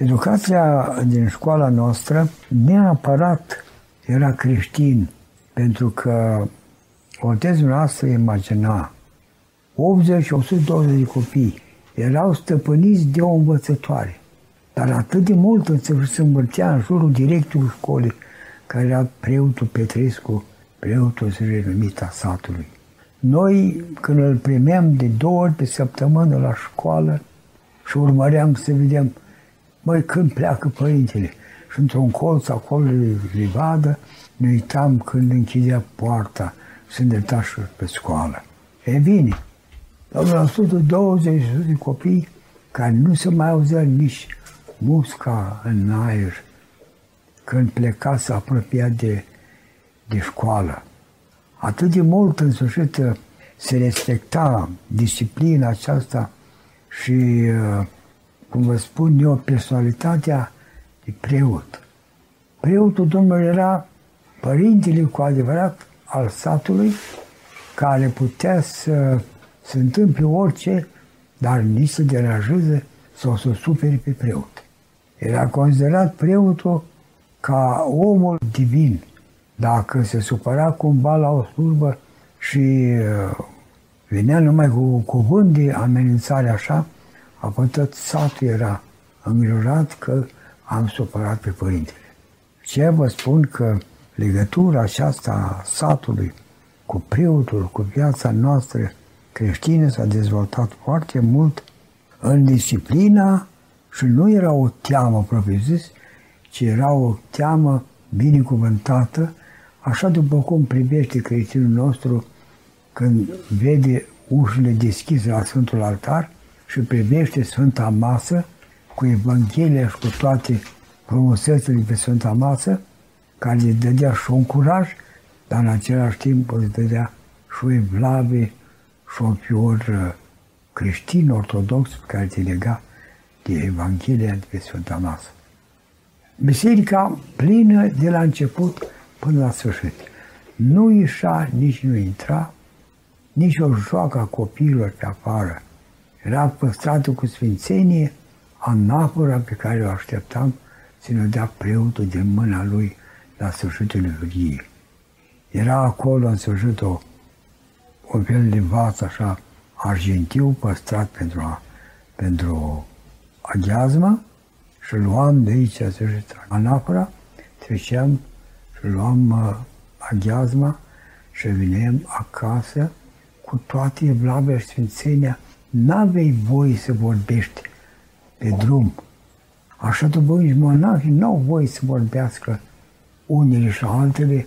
Educația din școala noastră neapărat era creștin, pentru că Ortezul noastră imagina 80 120 de copii erau stăpâniți de o învățătoare. Dar atât de mult se îmbărțea în jurul directorului școlii, care era preotul Petrescu, preotul renumit a satului. Noi, când îl primeam de două ori pe săptămână la școală și urmăream să vedem, măi, când pleacă părintele? Și într-un colț acolo de livadă, ne uitam când închidea poarta, se îndrepta și pe școală. E bine, la 120 de copii care nu se mai auzea nici musca în aer când pleca să apropia de, de școală. Atât de mult în sfârșit se respecta disciplina aceasta și, uh, cum vă spun eu, personalitatea de preot. Preotul Domnului era părintele cu adevărat al satului, care putea să se întâmple orice, dar nici să deranjeze sau să supere pe preot. Era considerat preotul ca omul divin. Dacă se supăra cumva la o slujbă și uh, venea numai cu cuvânt de amenințare așa, apoi tot satul era îngrijorat că am supărat pe părintele. Ce vă spun că legătura aceasta a satului cu preotul, cu viața noastră creștină s-a dezvoltat foarte mult în disciplina și nu era o teamă propriu-zis, ci era o teamă binecuvântată, așa după cum privește creștinul nostru când vede ușile deschise la Sfântul Altar și privește Sfânta Masă cu Evanghelia și cu toate frumusețele pe Sfânta Masă, care îi dădea și un curaj, dar în același timp îți dădea și o evlavie și un fior uh, creștin ortodox care te lega de Evanghelia de pe Sfânta Masă. Biserica plină de la început până la sfârșit. Nu ieșa, nici nu intra, nici o joacă a copiilor pe afară. Era păstrată cu sfințenie anafora pe care o așteptam să ne dea preotul din mâna lui la sfârșitul liturgiei. Era acolo în sfârșit o, o fel de vas așa argintiu păstrat pentru, a, pentru aghiazmă și luam de aici anafora, treceam și luam uh, aghiazma și veneam acasă cu toate evlavia și sfințenia. N-avei voie să vorbești pe drum. Așa după nici monahii n-au voie să vorbească unele și altele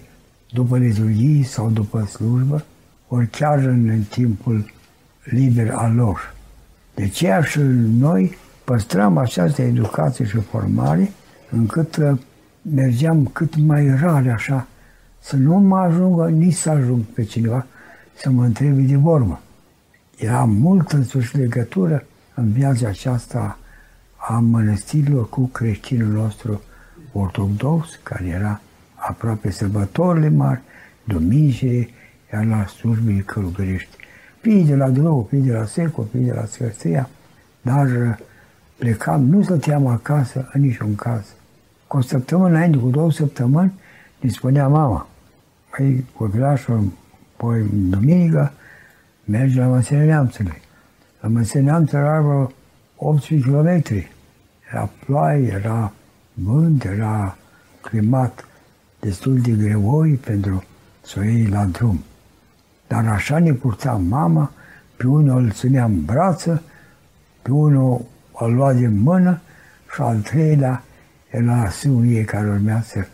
după liturghii sau după slujbă, ori chiar în, în timpul liber al lor. De aceea și noi păstrăm această educație și formare încât uh, mergeam cât mai rar așa, să nu mă ajungă nici să ajung pe cineva să mă întrebe de vorbă. Era multă însuși legătură în viața aceasta a mănăstirilor cu creștinul nostru ortodox, care era aproape sărbătorile mari, duminicile, iar la slujbele călugărești. Fii de la Drou, fii de la Seco, fii de la Scărția, dar uh, plecam, nu stăteam acasă în niciun caz. Cu o săptămână înainte, cu două săptămâni, ne spunea mama, păi copilașul, poi duminică, merge la Măsene Neamțului. La Măsene Neamțului era vreo 18 km. Era ploaie, era vânt, era climat destul de greoi pentru să o iei la drum. Dar așa ne purta mama, pe unul îl ținea în brață, pe unul îl lua din mână și al treilea era sâul ei care urmea să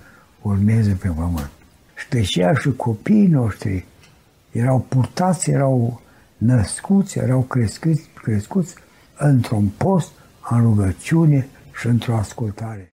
urmeze pe pământ. Și de aceea și copiii noștri erau purtați, erau născuți, erau crescuți, crescuți într-un post, în rugăciune și într-o ascultare.